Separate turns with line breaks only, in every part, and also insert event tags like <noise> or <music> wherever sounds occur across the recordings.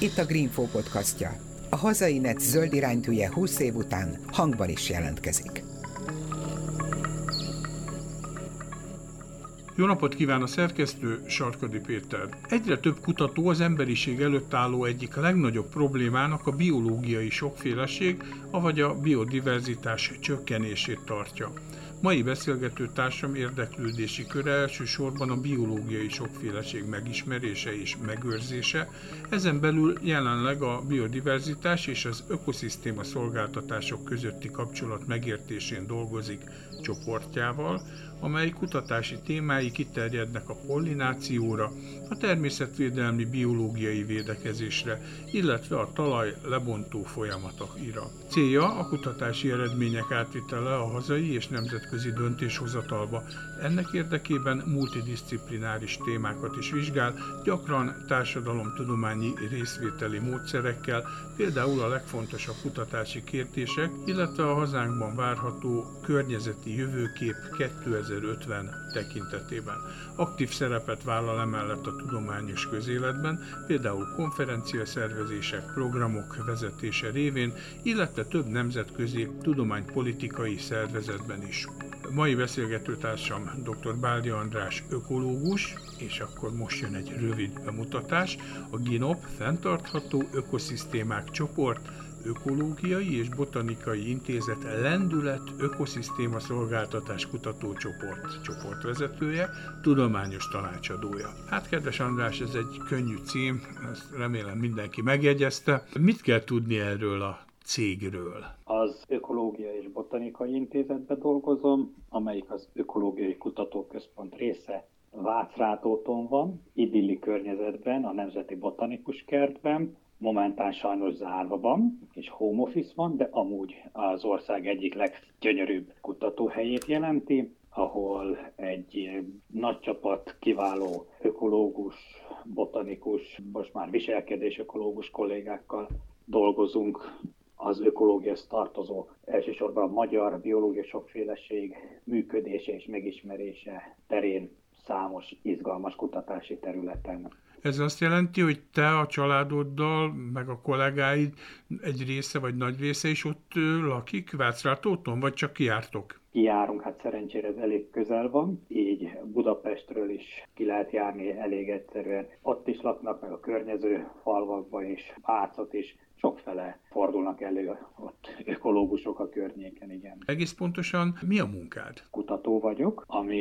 Itt a Greenfo podcastja. A hazai net zöld iránytűje 20 év után hangban is jelentkezik.
Jó napot kíván a szerkesztő, Sarkadi Péter. Egyre több kutató az emberiség előtt álló egyik legnagyobb problémának a biológiai sokféleség, avagy a biodiverzitás csökkenését tartja. Mai beszélgető társam érdeklődési köre elsősorban a biológiai sokféleség megismerése és megőrzése, ezen belül jelenleg a biodiverzitás és az ökoszisztéma szolgáltatások közötti kapcsolat megértésén dolgozik csoportjával, amely kutatási témái kiterjednek a pollinációra, a természetvédelmi biológiai védekezésre, illetve a talaj lebontó folyamatokra. Célja a kutatási eredmények átvitele a hazai és nemzetközi döntéshozatalba. Ennek érdekében multidisciplináris témákat is vizsgál, gyakran társadalomtudományi részvételi módszerekkel, például a legfontosabb kutatási kérdések, illetve a hazánkban várható környezeti jövőkép 2050 tekintetében. Aktív szerepet vállal emellett a tudományos közéletben, például konferenciaszervezések, programok vezetése révén, illetve több nemzetközi tudománypolitikai szervezetben is. Mai beszélgetőtársam dr. Báldi András ökológus, és akkor most jön egy rövid bemutatás. A GINOP fenntartható ökoszisztémák csoport Ökológiai és Botanikai Intézet Lendület Ökoszisztéma Szolgáltatás Kutatócsoport csoportvezetője, tudományos tanácsadója. Hát, kedves András, ez egy könnyű cím, ezt remélem mindenki megjegyezte. Mit kell tudni erről a cégről?
Az Ökológiai és Botanikai Intézetben dolgozom, amelyik az Ökológiai Kutatóközpont része. Vácrátóton van, idilli környezetben, a Nemzeti Botanikus Kertben, momentán sajnos zárva van, és home office van, de amúgy az ország egyik leggyönyörűbb kutatóhelyét jelenti, ahol egy nagy csapat kiváló ökológus, botanikus, most már viselkedés ökológus kollégákkal dolgozunk az ökológiához tartozó, elsősorban a magyar biológiai sokféleség működése és megismerése terén számos izgalmas kutatási területen.
Ez azt jelenti, hogy te a családoddal, meg a kollégáid egy része vagy nagy része is ott lakik Vácrátóton, vagy csak kiártok?
Kijárunk, hát szerencsére ez elég közel van, így Budapestről is ki lehet járni elég egyszerűen. Ott is laknak, meg a környező falvakban is, Vácot is, sokfele fordulnak elő ott ökológusok a környéken, igen.
Egész pontosan mi a munkád?
Kutató vagyok, ami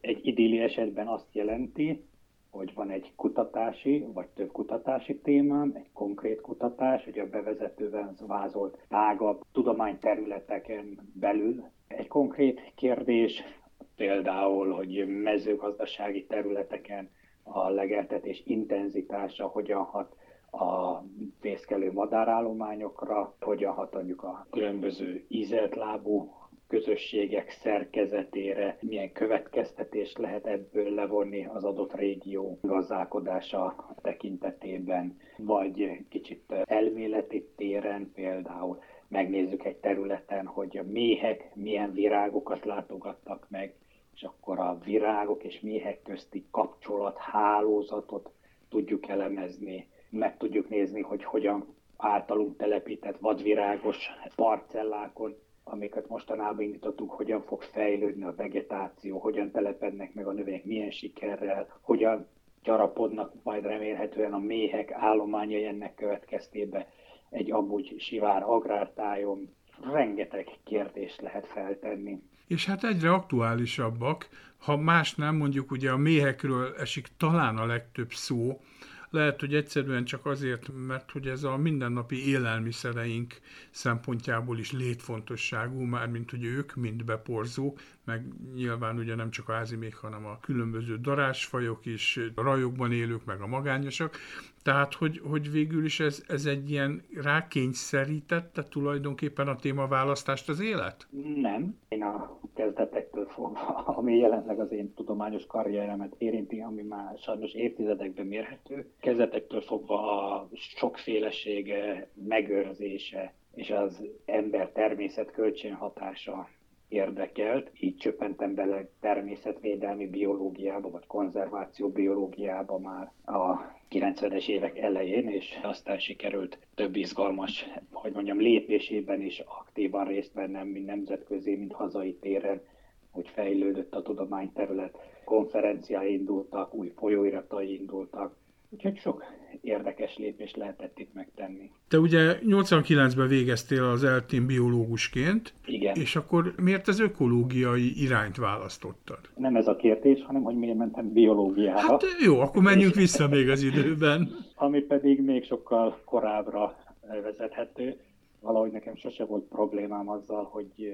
egy idilli esetben azt jelenti, hogy van egy kutatási, vagy több kutatási témám, egy konkrét kutatás, hogy a bevezetőben vázolt tágabb tudományterületeken belül. Egy konkrét kérdés, például, hogy mezőgazdasági területeken a legeltetés intenzitása hogyan hat a fészkelő madárállományokra, hogyan hat mondjuk a különböző ízeltlábú közösségek szerkezetére, milyen következtetést lehet ebből levonni az adott régió gazdálkodása tekintetében, vagy kicsit elméleti téren például megnézzük egy területen, hogy a méhek milyen virágokat látogattak meg, és akkor a virágok és méhek közti kapcsolat, hálózatot tudjuk elemezni, meg tudjuk nézni, hogy hogyan általunk telepített vadvirágos parcellákon amiket mostanában indítottunk, hogyan fog fejlődni a vegetáció, hogyan telepednek meg a növények, milyen sikerrel, hogyan gyarapodnak majd remélhetően a méhek állományai ennek következtében egy amúgy sivár agrártájon. Rengeteg kérdést lehet feltenni.
És hát egyre aktuálisabbak, ha más nem, mondjuk ugye a méhekről esik talán a legtöbb szó, lehet, hogy egyszerűen csak azért, mert hogy ez a mindennapi élelmiszereink szempontjából is létfontosságú, mármint hogy ők, mint beporzók, meg nyilván ugye nem csak a még, hanem a különböző darásfajok is, a rajokban élők, meg a magányosak. Tehát, hogy, hogy végül is ez, ez egy ilyen rákényszerítette tulajdonképpen a témaválasztást az élet?
Nem. Én a fogva, <laughs> ami jelenleg az én tudományos karrieremet érinti, ami már sajnos évtizedekben mérhető, kezdetektől fogva a sokfélesége, megőrzése és az ember természet kölcsönhatása érdekelt, így csöppentem bele természetvédelmi biológiába, vagy konzerváció biológiába már a 90-es évek elején, és aztán sikerült több izgalmas, hogy mondjam, lépésében is aktívan részt vennem, mind nemzetközi, mind hazai téren, hogy fejlődött a tudományterület, konferenciái indultak, új folyóiratai indultak, Úgyhogy sok érdekes lépést lehetett itt megtenni.
Te ugye 89-ben végeztél az eltén biológusként.
Igen.
És akkor miért az ökológiai irányt választottad?
Nem ez a kérdés, hanem hogy miért mentem biológiára.
Hát jó, akkor menjünk vissza még az időben. <laughs>
Ami pedig még sokkal korábbra vezethető. Valahogy nekem sose volt problémám azzal, hogy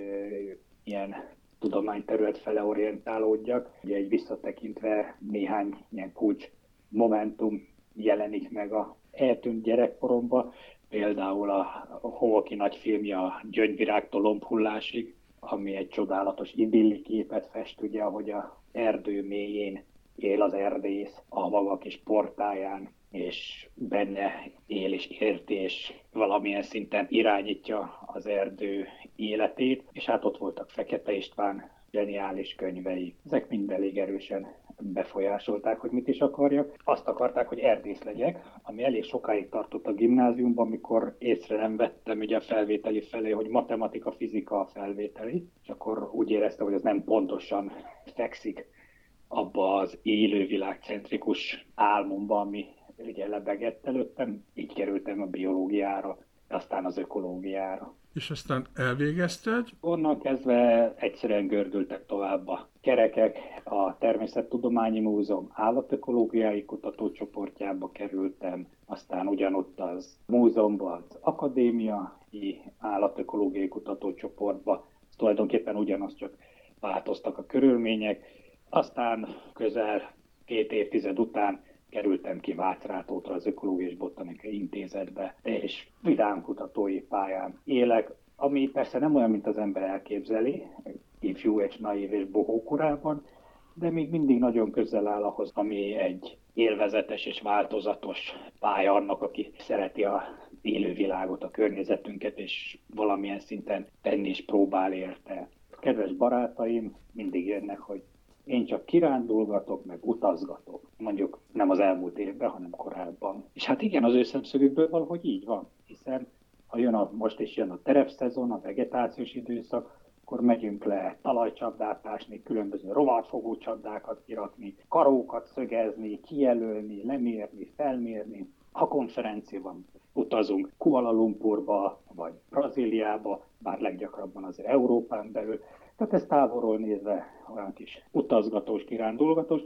ilyen tudományterület fele orientálódjak. Ugye egy visszatekintve néhány ilyen kulcs momentum jelenik meg a eltűnt gyerekkoromba, például a Holki nagyfilmje a Gyöngyvirágtól lombhullásig, ami egy csodálatos idilli képet fest, ugye, ahogy a erdő mélyén él az erdész a maga kis portáján, és benne él és érti, és valamilyen szinten irányítja az erdő életét, és hát ott voltak Fekete István zseniális könyvei. Ezek mind elég erősen befolyásolták, hogy mit is akarjak. Azt akarták, hogy erdész legyek, ami elég sokáig tartott a gimnáziumban, amikor észre nem vettem ugye a felvételi felé, hogy matematika, fizika a felvételi, és akkor úgy éreztem, hogy az nem pontosan fekszik abba az élővilágcentrikus álmomba, ami ugye lebegett előttem, így kerültem a biológiára, aztán az ökológiára.
És aztán elvégezted?
Onnan kezdve egyszerűen gördültek tovább a kerekek. A Természettudományi Múzeum állatökológiai kutatócsoportjába kerültem, aztán ugyanott az múzeumban az akadémiai állatökológiai kutatócsoportba. Ez tulajdonképpen ugyanaz, csak változtak a körülmények. Aztán közel két évtized után kerültem ki Vácrátótra az Ökológiai Botanikai Intézetbe, és vidám kutatói pályán élek, ami persze nem olyan, mint az ember elképzeli, ifjú és naív és bohó de még mindig nagyon közel áll ahhoz, ami egy élvezetes és változatos pálya annak, aki szereti a élővilágot, a környezetünket, és valamilyen szinten tenni is próbál érte. Kedves barátaim mindig jönnek, hogy én csak kirándulgatok, meg utazgatok. Mondjuk nem az elmúlt évben, hanem korábban. És hát igen, az ő szemszögükből valahogy így van, hiszen ha jön a, most is jön a terepszezon, a vegetációs időszak, akkor megyünk le talajcsapdát ásni, különböző rovarfogó csapdákat kirakni, karókat szögezni, kijelölni, lemérni, felmérni. Ha konferencia van, utazunk Kuala Lumpurba, vagy Brazíliába, bár leggyakrabban azért Európán belül, tehát ez távolról nézve olyan kis utazgatós, kirándulgatós,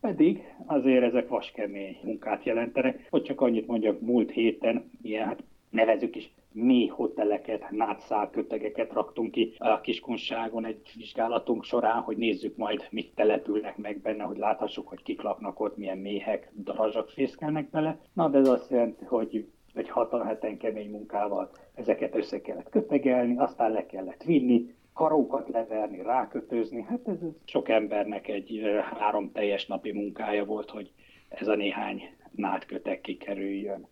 pedig azért ezek vaskemény munkát jelentenek. Hogy csak annyit mondjak, múlt héten ilyen, hát nevezük is mély hoteleket, nátszálkötegeket raktunk ki a Kiskunságon egy vizsgálatunk során, hogy nézzük majd, mit települnek meg benne, hogy láthassuk, hogy kik laknak ott, milyen méhek, darazsak fészkelnek bele. Na, de ez azt jelenti, hogy egy hatan heten kemény munkával ezeket össze kellett kötegelni, aztán le kellett vinni, karókat leverni, rákötözni, hát ez sok embernek egy három teljes napi munkája volt, hogy ez a néhány nátkötek kikerüljön.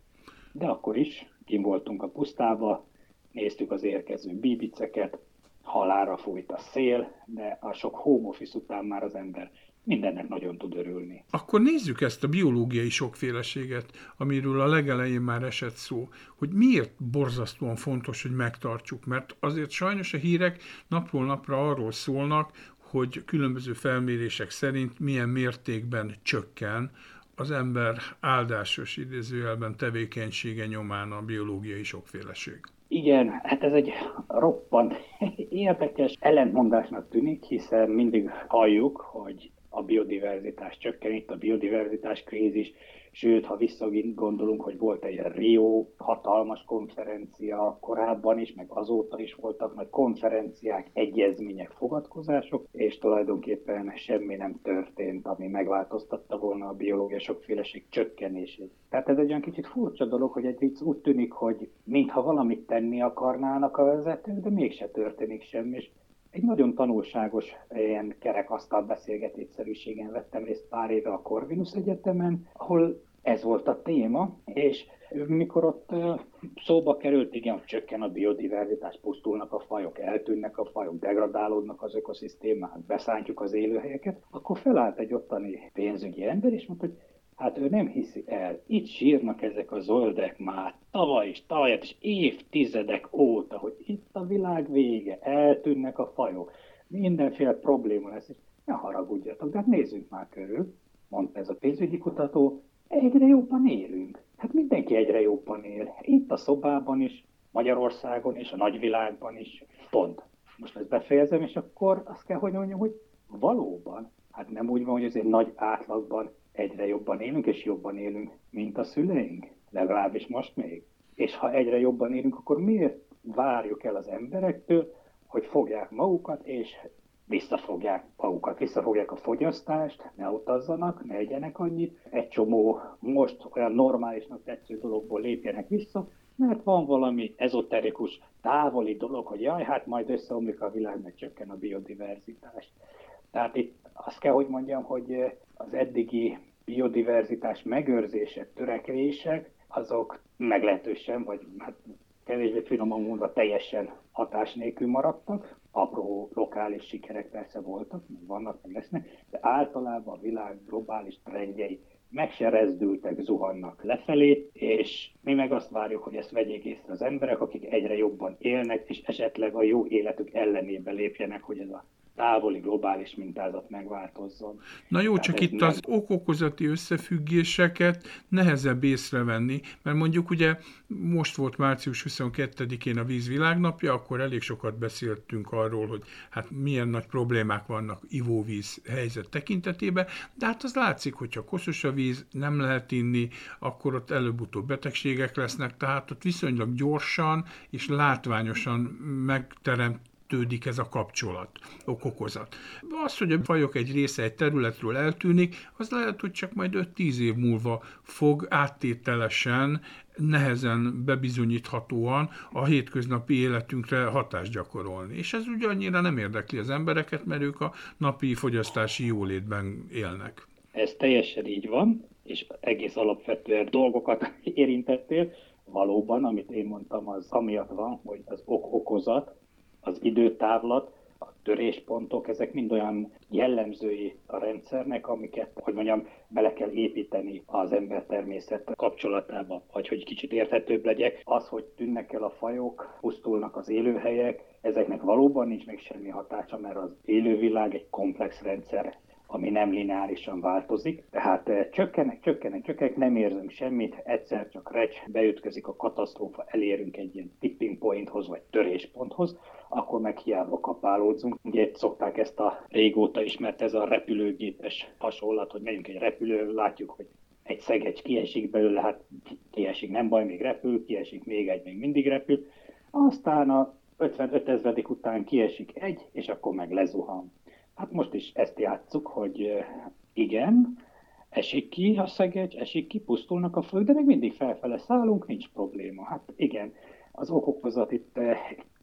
De akkor is kim voltunk a pusztába, néztük az érkező bíbiceket, halára fújt a szél, de a sok home office után már az ember mindennek nagyon tud örülni.
Akkor nézzük ezt a biológiai sokféleséget, amiről a legelején már esett szó, hogy miért borzasztóan fontos, hogy megtartsuk, mert azért sajnos a hírek napról napra arról szólnak, hogy különböző felmérések szerint milyen mértékben csökken az ember áldásos idézőjelben tevékenysége nyomán a biológiai sokféleség.
Igen, hát ez egy roppant <laughs> érdekes ellentmondásnak tűnik, hiszen mindig halljuk, hogy a biodiverzitás csökken, itt a biodiverzitás krízis, sőt, ha visszagondolunk, hogy volt egy Rio hatalmas konferencia korábban is, meg azóta is voltak nagy konferenciák, egyezmények, fogadkozások, és tulajdonképpen semmi nem történt, ami megváltoztatta volna a biológia sokféleség csökkenését. Tehát ez egy olyan kicsit furcsa dolog, hogy egy vicc úgy tűnik, hogy mintha valamit tenni akarnának a vezetők, de mégse történik semmi, és egy nagyon tanulságos ilyen kerekasztal beszélgetésszerűségen vettem részt pár éve a Corvinus Egyetemen, ahol ez volt a téma, és mikor ott szóba került, igen, csökken a biodiverzitás, pusztulnak a fajok, eltűnnek a fajok, degradálódnak az ökoszisztémák, beszántjuk az élőhelyeket, akkor felállt egy ottani pénzügyi ember, és mondta, hogy hát ő nem hiszi el. Itt sírnak ezek a zöldek már tavaly is, tavaly is évtizedek óta, hogy itt a világ vége, eltűnnek a fajok, mindenféle probléma lesz, és ne haragudjatok, de hát nézzünk már körül, mondta ez a pénzügyi kutató, egyre jobban élünk. Hát mindenki egyre jobban él. Itt a szobában is, Magyarországon és a nagyvilágban is. Pont. Most ezt befejezem, és akkor azt kell, hogy mondjam, hogy valóban, hát nem úgy van, hogy azért nagy átlagban egyre jobban élünk, és jobban élünk, mint a szüleink. Legalábbis most még. És ha egyre jobban élünk, akkor miért várjuk el az emberektől, hogy fogják magukat, és visszafogják magukat, visszafogják a fogyasztást, ne utazzanak, ne egyenek annyit, egy csomó most olyan normálisnak tetsző dologból lépjenek vissza, mert van valami ezoterikus, távoli dolog, hogy jaj, hát majd összeomlik a világ, meg csökken a biodiverzitás. Tehát itt azt kell, hogy mondjam, hogy az eddigi biodiverzitás megőrzése, törekvések, azok meglehetősen, vagy hát kevésbé finoman mondva teljesen hatás nélkül maradtak. Apró lokális sikerek persze voltak, meg vannak, meg lesznek, de általában a világ globális trendjei meg zuhannak lefelé, és mi meg azt várjuk, hogy ezt vegyék észre az emberek, akik egyre jobban élnek, és esetleg a jó életük ellenébe lépjenek, hogy ez a távoli globális mintázat megváltozzon.
Na jó, Tehát csak itt meg... az okokozati összefüggéseket nehezebb észrevenni, mert mondjuk ugye most volt március 22-én a vízvilágnapja, akkor elég sokat beszéltünk arról, hogy hát milyen nagy problémák vannak ivóvíz helyzet tekintetében, de hát az látszik, hogyha koszos a víz, nem lehet inni, akkor ott előbb-utóbb betegségek lesznek, tehát ott viszonylag gyorsan és látványosan megteremt kötődik ez a kapcsolat, okokozat. Az, hogy a fajok egy része egy területről eltűnik, az lehet, hogy csak majd 5-10 év múlva fog áttételesen, nehezen bebizonyíthatóan a hétköznapi életünkre hatást gyakorolni. És ez ugye annyira nem érdekli az embereket, mert ők a napi fogyasztási jólétben élnek.
Ez teljesen így van, és egész alapvetően dolgokat <laughs> érintettél. Valóban, amit én mondtam, az amiatt van, hogy az ok-okozat az időtávlat, a töréspontok, ezek mind olyan jellemzői a rendszernek, amiket, hogy mondjam, bele kell építeni az ember-természet kapcsolatába, vagy hogy kicsit érthetőbb legyek. Az, hogy tűnnek el a fajok, pusztulnak az élőhelyek, ezeknek valóban nincs még semmi hatása, mert az élővilág egy komplex rendszer, ami nem lineárisan változik. Tehát eh, csökkenek, csökkenek, csökkenek, nem érzünk semmit, egyszer csak recs, beütközik a katasztrófa, elérünk egy ilyen tipping pointhoz vagy törésponthoz, akkor meg hiába kapálódzunk. Ugye szokták ezt a régóta ismert ez a repülőgépes hasonlat, hogy megyünk egy repülő, látjuk, hogy egy szegecs kiesik belőle, hát kiesik, nem baj, még repül, kiesik még egy, még mindig repül. Aztán a 55 ezredik után kiesik egy, és akkor meg lezuhan. Hát most is ezt játsszuk, hogy igen, esik ki a szegegy, esik ki, pusztulnak a föld, de még mindig felfele szállunk, nincs probléma. Hát igen, az okokozat itt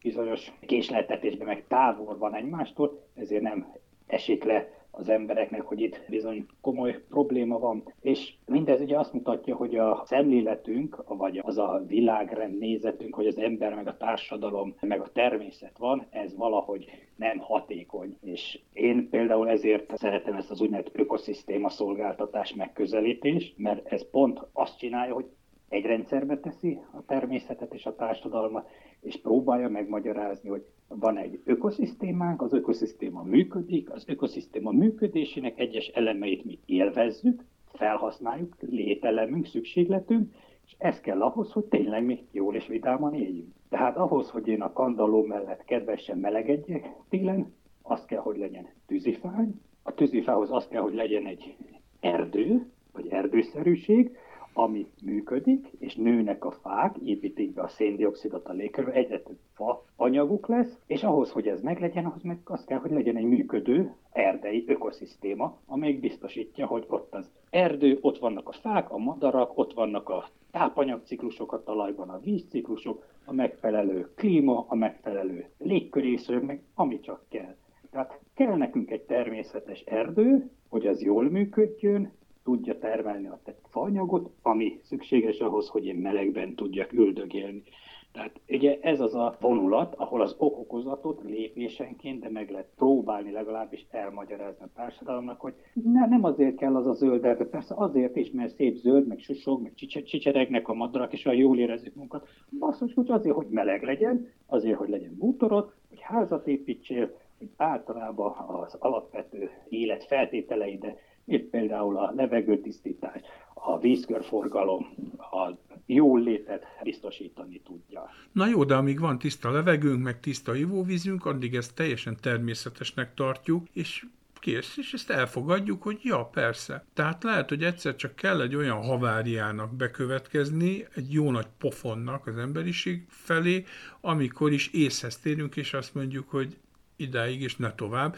bizonyos késleltetésben meg távol van egymástól, ezért nem esik le az embereknek, hogy itt bizony komoly probléma van. És mindez ugye azt mutatja, hogy a szemléletünk, vagy az a világrend nézetünk, hogy az ember, meg a társadalom, meg a természet van, ez valahogy nem hatékony. És én például ezért szeretem ezt az úgynevezett ökoszisztéma szolgáltatás megközelítést, mert ez pont azt csinálja, hogy egy rendszerbe teszi a természetet és a társadalmat, és próbálja megmagyarázni, hogy van egy ökoszisztémánk, az ökoszisztéma működik, az ökoszisztéma működésének egyes elemeit mi élvezzük, felhasználjuk, lételemünk, szükségletünk, és ez kell ahhoz, hogy tényleg mi jól és vidáman éljünk. Tehát ahhoz, hogy én a kandalló mellett kedvesen melegedjek télen, az kell, hogy legyen tűzifány, a tűzifához az kell, hogy legyen egy erdő, vagy erdőszerűség, ami működik, és nőnek a fák, építik be a széndiokszidot a légkörbe, egyre több fa anyaguk lesz, és ahhoz, hogy ez meglegyen, ahhoz meg az kell, hogy legyen egy működő erdei ökoszisztéma, amelyik biztosítja, hogy ott az erdő, ott vannak a fák, a madarak, ott vannak a tápanyagciklusok a talajban, a vízciklusok, a megfelelő klíma, a megfelelő légkörésző, meg ami csak kell. Tehát kell nekünk egy természetes erdő, hogy az jól működjön, tudja termelni a faanyagot, ami szükséges ahhoz, hogy én melegben tudjak üldögélni. Tehát ugye ez az a vonulat, ahol az okokozatot lépésenként, de meg lehet próbálni legalábbis elmagyarázni a társadalomnak, hogy ne, nem azért kell az a zöld de persze azért is, mert szép zöld, meg susog, meg csicseregnek a madarak, és olyan jól érezzük munkat. Basszus, hogy azért, hogy meleg legyen, azért, hogy legyen bútorod, hogy házat építsél, hogy általában az alapvető élet feltételei, de itt például a levegőtisztítás, a vízkörforgalom, a jól létet biztosítani tudja.
Na jó, de amíg van tiszta levegőnk, meg tiszta ivóvízünk, addig ezt teljesen természetesnek tartjuk, és kész, és ezt elfogadjuk, hogy ja, persze. Tehát lehet, hogy egyszer csak kell egy olyan haváriának bekövetkezni, egy jó nagy pofonnak az emberiség felé, amikor is észhez térünk, és azt mondjuk, hogy idáig és ne tovább,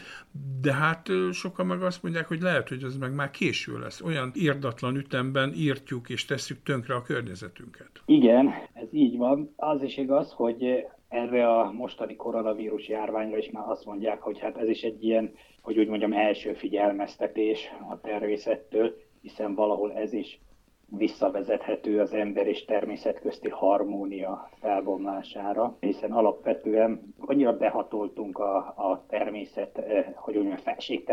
de hát sokan meg azt mondják, hogy lehet, hogy ez meg már késő lesz. Olyan írdatlan ütemben írtjuk és tesszük tönkre a környezetünket.
Igen, ez így van. Az is igaz, hogy erre a mostani koronavírus járványra is már azt mondják, hogy hát ez is egy ilyen, hogy úgy mondjam, első figyelmeztetés a természettől, hiszen valahol ez is visszavezethető az ember és természet közti harmónia felbomlására, hiszen alapvetően annyira behatoltunk a, a természet, eh, hogy olyan felség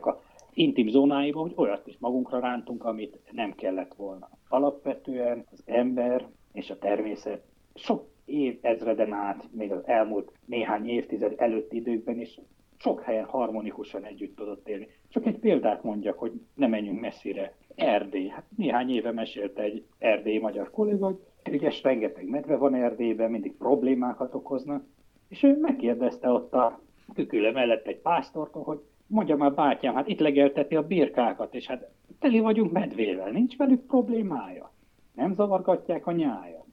a intim zónáiba, hogy olyat is magunkra rántunk, amit nem kellett volna. Alapvetően az ember és a természet sok év ezreden át, még az elmúlt néhány évtized előtti időkben is sok helyen harmonikusan együtt tudott élni. Csak egy példát mondjak, hogy ne menjünk messzire. Erdély. Hát néhány éve mesélte egy erdélyi magyar kolléga, hogy ugye rengeteg medve van Erdélyben, mindig problémákat okoznak, és ő megkérdezte ott a küküle mellett egy pásztortól, hogy mondja már bátyám, hát itt legelteti a birkákat, és hát teli vagyunk medvével, nincs velük problémája. Nem zavargatják a nyájat.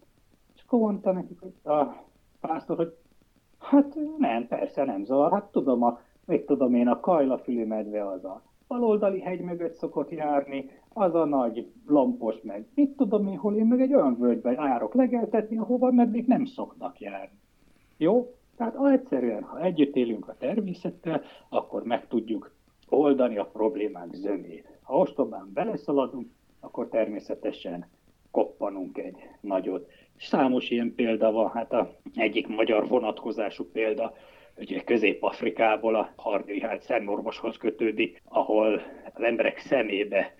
És akkor mondta nekik, hogy a pásztor, hogy hát nem, persze nem zavar, hát tudom, a, mit tudom én, a kajlafülű medve az a baloldali hegy mögött szokott járni, az a nagy lampos meg. Mit tudom én, hol én meg egy olyan völgyben járok legeltetni, ahova meddig nem szoknak járni. Jó? Tehát egyszerűen, ha együtt élünk a természettel, akkor meg tudjuk oldani a problémák zömét. Ha ostobán beleszaladunk, akkor természetesen koppanunk egy nagyot. Számos ilyen példa van, hát a egyik magyar vonatkozású példa, ugye Közép-Afrikából a Hardihát szemorvoshoz kötődik, ahol az emberek szemébe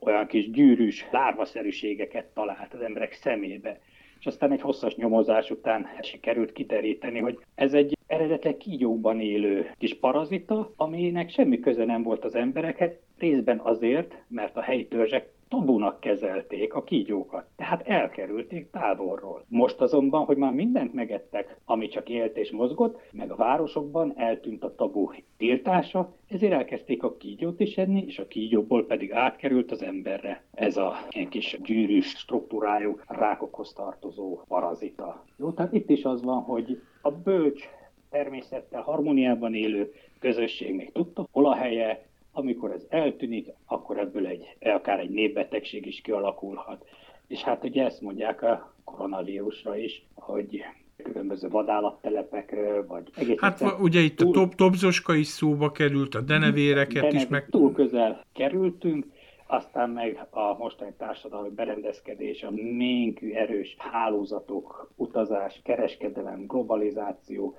olyan kis gyűrűs lárvaszerűségeket talált az emberek szemébe. És aztán egy hosszas nyomozás után sikerült kiteríteni, hogy ez egy eredetileg kígyóban élő kis parazita, aminek semmi köze nem volt az emberekhez, részben azért, mert a helyi törzsek tabunak kezelték a kígyókat, tehát elkerülték távolról. Most azonban, hogy már mindent megettek, ami csak élt és mozgott, meg a városokban eltűnt a tabu tiltása, ezért elkezdték a kígyót is enni, és a kígyóból pedig átkerült az emberre ez a kis gyűrűs struktúrájú rákokhoz tartozó parazita. Jó, tehát itt is az van, hogy a bölcs természettel harmóniában élő közösség még tudta, hol a helye, amikor ez eltűnik, akkor ebből egy, akár egy népbetegség is kialakulhat. És hát ugye ezt mondják a koronavírusra is, hogy különböző vadállattelepekről, vagy
egész Hát ugye itt túl, a top, topzoska is szóba került, a denevéreket denev, is meg...
Túl közel kerültünk, aztán meg a mostani társadalmi berendezkedés, a ménkű erős hálózatok, utazás, kereskedelem, globalizáció,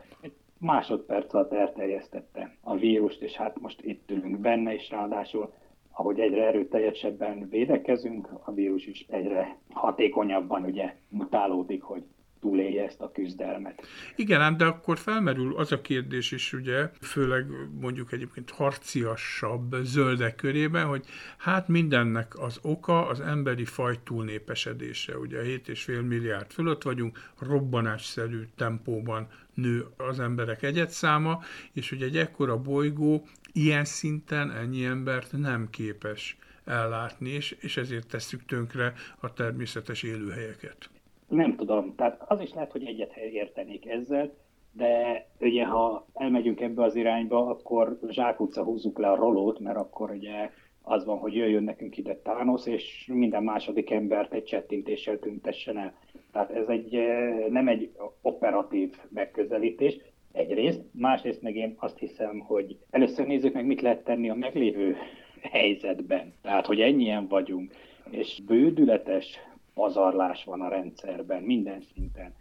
másodperc alatt elterjesztette a vírust, és hát most itt ülünk benne, és ráadásul ahogy egyre erőteljesebben védekezünk, a vírus is egyre hatékonyabban ugye mutálódik, hogy túlélje ezt a küzdelmet.
Igen, ám de akkor felmerül az a kérdés is, ugye, főleg mondjuk egyébként harciasabb zöldek körében, hogy hát mindennek az oka az emberi faj túlnépesedése. Ugye 7,5 milliárd fölött vagyunk, robbanásszerű tempóban nő az emberek egyetszáma, és hogy egy ekkora bolygó ilyen szinten ennyi embert nem képes ellátni, és, és ezért tesszük tönkre a természetes élőhelyeket.
Nem tudom, tehát az is lehet, hogy egyet értenék ezzel, de ugye ha elmegyünk ebbe az irányba, akkor zsákutca húzzuk le a rolót, mert akkor ugye az van, hogy jöjjön nekünk ide Thanos, és minden második embert egy csettintéssel tüntessen el. Tehát ez egy, eh, nem egy operatív megközelítés, egyrészt, másrészt meg én azt hiszem, hogy először nézzük meg, mit lehet tenni a meglévő helyzetben. Tehát, hogy ennyien vagyunk, és bődületes pazarlás van a rendszerben, minden szinten.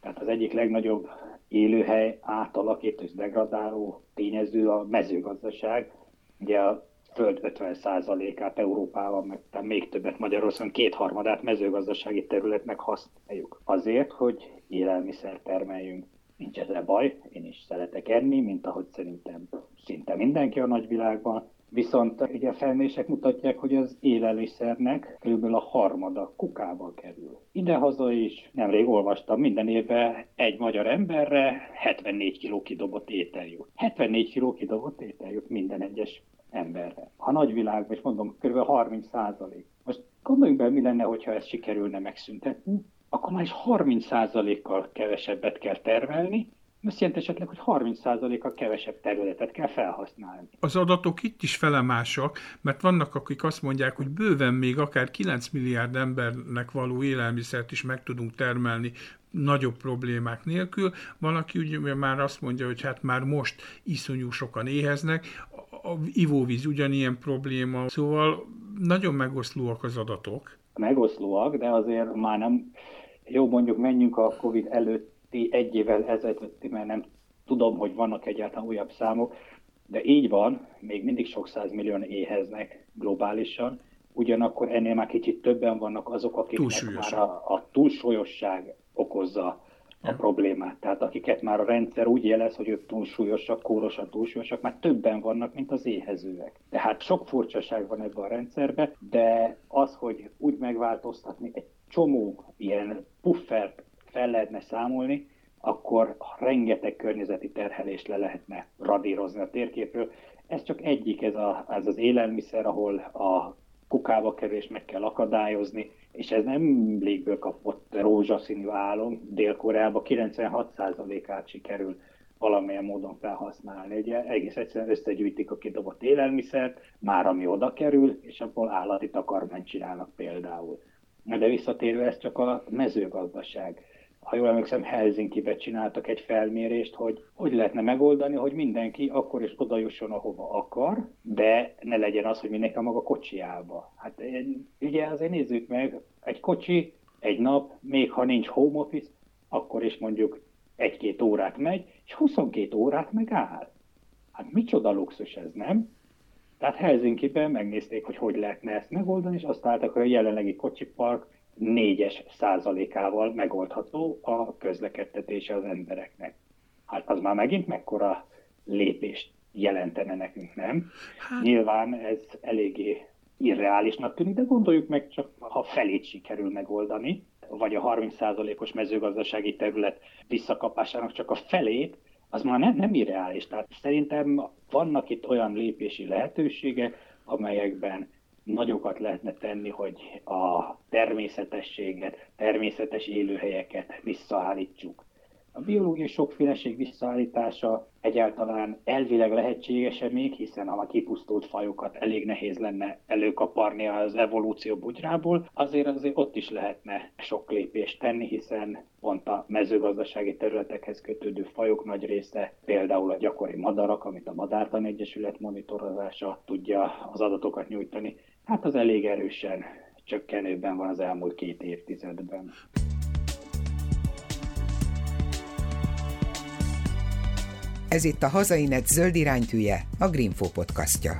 Tehát az egyik legnagyobb élőhely átalakító és degradáló tényező a mezőgazdaság. Ugye a föld 50%-át Európában, meg még többet Magyarországon, kétharmadát mezőgazdasági területnek használjuk. Azért, hogy élelmiszer termeljünk. Nincs ezzel baj, én is szeretek enni, mint ahogy szerintem szinte mindenki a nagyvilágban. Viszont ugye a felmérések mutatják, hogy az élelmiszernek kb. a harmada kukába kerül. Idehaza is, nemrég olvastam, minden évben egy magyar emberre 74 kg kidobott étel jut. 74 kg kidobott étel jut minden egyes emberre. A nagyvilágban, és mondom, kb. 30 százalék. Most gondoljunk be, mi lenne, hogyha ezt sikerülne megszüntetni, akkor már is 30 százalékkal kevesebbet kell termelni, azt jelenti esetleg, hogy 30%-kal kevesebb területet kell felhasználni.
Az adatok itt is felemásak, mert vannak, akik azt mondják, hogy bőven még akár 9 milliárd embernek való élelmiszert is meg tudunk termelni nagyobb problémák nélkül. Van, aki ugye már azt mondja, hogy hát már most iszonyú sokan éheznek, a ivóvíz ugyanilyen probléma, szóval nagyon megoszlóak az adatok.
Megoszlóak, de azért már nem, jó mondjuk menjünk a Covid előtt egy évvel ezelőtti, mert nem tudom, hogy vannak egyáltalán újabb számok, de így van, még mindig sok millió éheznek globálisan, ugyanakkor ennél már kicsit többen vannak azok, akiknek már a, a túlsúlyosság okozza a ja. problémát. Tehát akiket már a rendszer úgy jelez, hogy ők túlsúlyosak, kórosan túlsúlyosak, már többen vannak, mint az éhezőek. Tehát sok furcsaság van ebben a rendszerben, de az, hogy úgy megváltoztatni egy csomó ilyen puffert fel lehetne számolni, akkor rengeteg környezeti terhelést le lehetne radírozni a térképről. Ez csak egyik, ez, a, ez az élelmiszer, ahol a kukába kerülés meg kell akadályozni, és ez nem légből kapott rózsaszínű álom. Dél-Koreában 96%-át sikerül valamilyen módon felhasználni. Ugye egész egyszerűen összegyűjtik a kidobott élelmiszert, már ami oda kerül, és abból állati takarmányt csinálnak például. De visszatérve, ez csak a mezőgazdaság ha jól emlékszem, Helsinki-be csináltak egy felmérést, hogy hogy lehetne megoldani, hogy mindenki akkor is oda jusson, ahova akar, de ne legyen az, hogy mindenki a maga kocsiába. Hát ugye azért nézzük meg, egy kocsi egy nap, még ha nincs home office, akkor is mondjuk egy-két órát megy, és 22 órát meg áll. Hát micsoda luxus ez, nem? Tehát Helsinki-ben megnézték, hogy hogy lehetne ezt megoldani, és azt találtak, hogy a jelenlegi kocsipark négyes százalékával megoldható a közlekedtetése az embereknek. Hát az már megint mekkora lépést jelentene nekünk, nem? Hát... Nyilván ez eléggé irreálisnak tűnik, de gondoljuk meg csak, ha felét sikerül megoldani, vagy a 30%-os mezőgazdasági terület visszakapásának csak a felét, az már nem, nem irreális. Tehát szerintem vannak itt olyan lépési lehetőségek, amelyekben nagyokat lehetne tenni, hogy a természetességet, természetes élőhelyeket visszaállítsuk. A biológiai sokféleség visszaállítása egyáltalán elvileg lehetséges-e még, hiszen a kipusztult fajokat elég nehéz lenne előkaparni az evolúció bugyrából, azért azért ott is lehetne sok lépést tenni, hiszen pont a mezőgazdasági területekhez kötődő fajok nagy része, például a gyakori madarak, amit a Madártan Egyesület monitorozása tudja az adatokat nyújtani, hát az elég erősen csökkenőben van az elmúlt két évtizedben.
Ez itt a Hazainet zöld iránytűje, a Greenfo podcastja.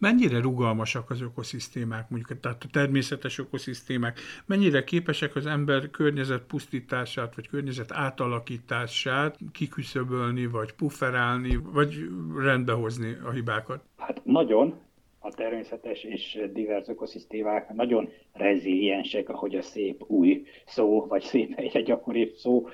Mennyire rugalmasak az ökoszisztémák, mondjuk tehát a természetes ökoszisztémák, mennyire képesek az ember környezet pusztítását, vagy környezet átalakítását kiküszöbölni, vagy pufferálni, vagy rendbehozni a hibákat?
Hát nagyon, a természetes és divers ökoszisztémák nagyon reziliensek, ahogy a szép új szó, vagy szép egy gyakori szó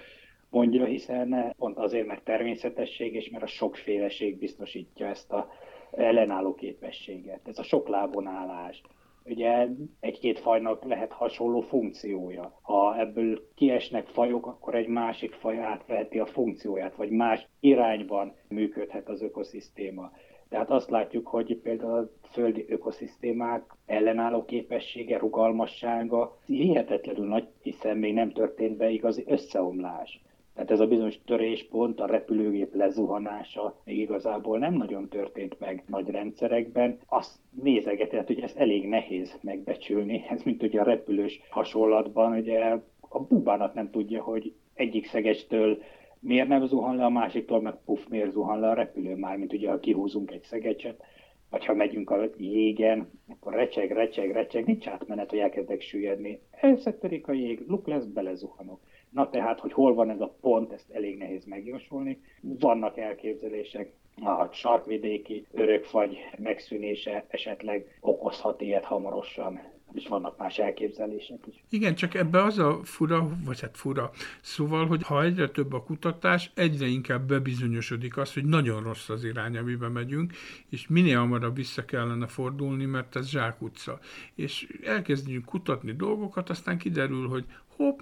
mondja, hiszen pont azért, mert természetesség, és mert a sokféleség biztosítja ezt a ellenálló képességet, ez a sok lábon állás. Ugye egy-két fajnak lehet hasonló funkciója. Ha ebből kiesnek fajok, akkor egy másik faj átveheti a funkcióját, vagy más irányban működhet az ökoszisztéma. Tehát azt látjuk, hogy például a földi ökoszisztémák ellenálló képessége, rugalmassága hihetetlenül nagy, hiszen még nem történt be igazi összeomlás. Tehát ez a bizonyos töréspont, a repülőgép lezuhanása még igazából nem nagyon történt meg nagy rendszerekben. Azt nézegetett, hogy ez elég nehéz megbecsülni. Ez mint ugye a repülős hasonlatban, ugye a bubánat nem tudja, hogy egyik szegecstől miért nem zuhan le, a másiktól meg puff, miért zuhan le a repülő már, mint ugye ha kihúzunk egy szegecset, vagy ha megyünk a jégen, akkor recseg, recseg, recseg, nincs átmenet, hogy elkezdek süllyedni. Elszetterik a jég, luk lesz, belezuhanok. Na tehát, hogy hol van ez a pont, ezt elég nehéz megjósolni. Vannak elképzelések, a sarkvidéki örökfagy megszűnése esetleg okozhat ilyet hamarosan és vannak más elképzelések is.
Igen, csak ebbe az a fura, vagy hát fura, szóval, hogy ha egyre több a kutatás, egyre inkább bebizonyosodik az, hogy nagyon rossz az irány, amiben megyünk, és minél hamarabb vissza kellene fordulni, mert ez zsákutca. És elkezdjünk kutatni dolgokat, aztán kiderül, hogy hopp,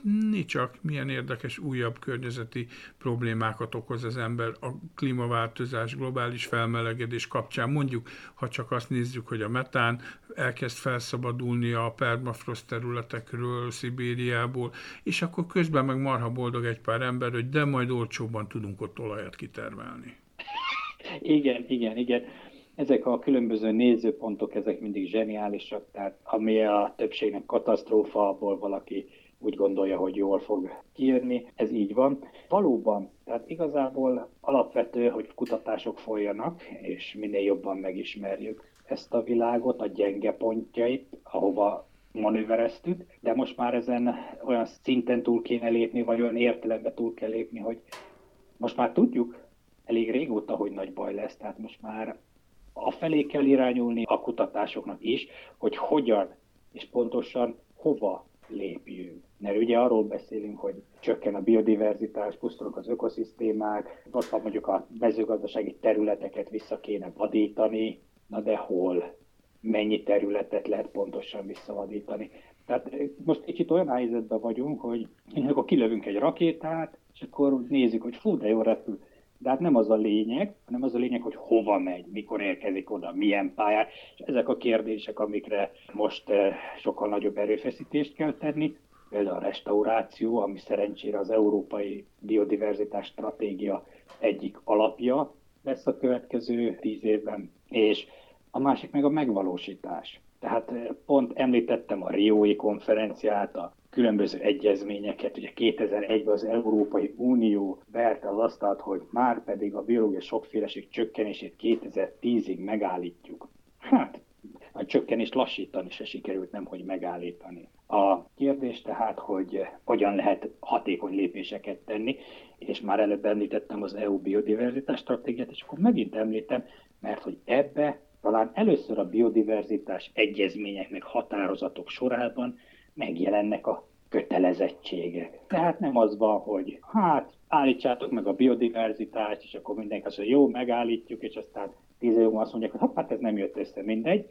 csak milyen érdekes újabb környezeti problémákat okoz az ember a klímaváltozás, globális felmelegedés kapcsán. Mondjuk, ha csak azt nézzük, hogy a metán elkezd felszabadulni a permafrost területekről, Szibériából, és akkor közben meg marha boldog egy pár ember, hogy de majd olcsóbban tudunk ott olajat kitermelni.
Igen, igen, igen. Ezek a különböző nézőpontok, ezek mindig zseniálisak, tehát ami a többségnek katasztrófa, abból valaki úgy gondolja, hogy jól fog kijönni. Ez így van. Valóban, tehát igazából alapvető, hogy kutatások folyjanak, és minél jobban megismerjük ezt a világot, a gyenge pontjait, ahova manővereztük, de most már ezen olyan szinten túl kéne lépni, vagy olyan értelemben túl kell lépni, hogy most már tudjuk elég régóta, hogy nagy baj lesz, tehát most már a felé kell irányulni a kutatásoknak is, hogy hogyan és pontosan hova lépjünk. Mert ugye arról beszélünk, hogy csökken a biodiverzitás, pusztulnak az ökoszisztémák, ott van mondjuk a mezőgazdasági területeket vissza kéne vadítani, na de hol? Mennyi területet lehet pontosan visszavadítani? Tehát eh, most kicsit olyan helyzetben vagyunk, hogy akkor kilövünk egy rakétát, és akkor nézzük, hogy fú, de jó repül. De hát nem az a lényeg, hanem az a lényeg, hogy hova megy, mikor érkezik oda, milyen pályán. És ezek a kérdések, amikre most eh, sokkal nagyobb erőfeszítést kell tenni, például a restauráció, ami szerencsére az Európai Biodiverzitás Stratégia egyik alapja lesz a következő tíz évben, és a másik meg a megvalósítás. Tehát eh, pont említettem a Riói konferenciát, a különböző egyezményeket. Ugye 2001-ben az Európai Unió verte az asztalt, hogy már pedig a biológiai sokféleség csökkenését 2010-ig megállítjuk. Hát, a csökkenést lassítani se sikerült, nem hogy megállítani. A kérdés tehát, hogy hogyan lehet hatékony lépéseket tenni, és már előbb említettem az EU biodiverzitás stratégiát, és akkor megint említem, mert hogy ebbe talán először a biodiverzitás egyezmények meg határozatok sorában megjelennek a kötelezettségek. Tehát nem az van, hogy hát állítsátok meg a biodiverzitást, és akkor mindenki azt mondja, jó, megállítjuk, és aztán tíz év azt mondják, hogy hát ez nem jött össze, mindegy,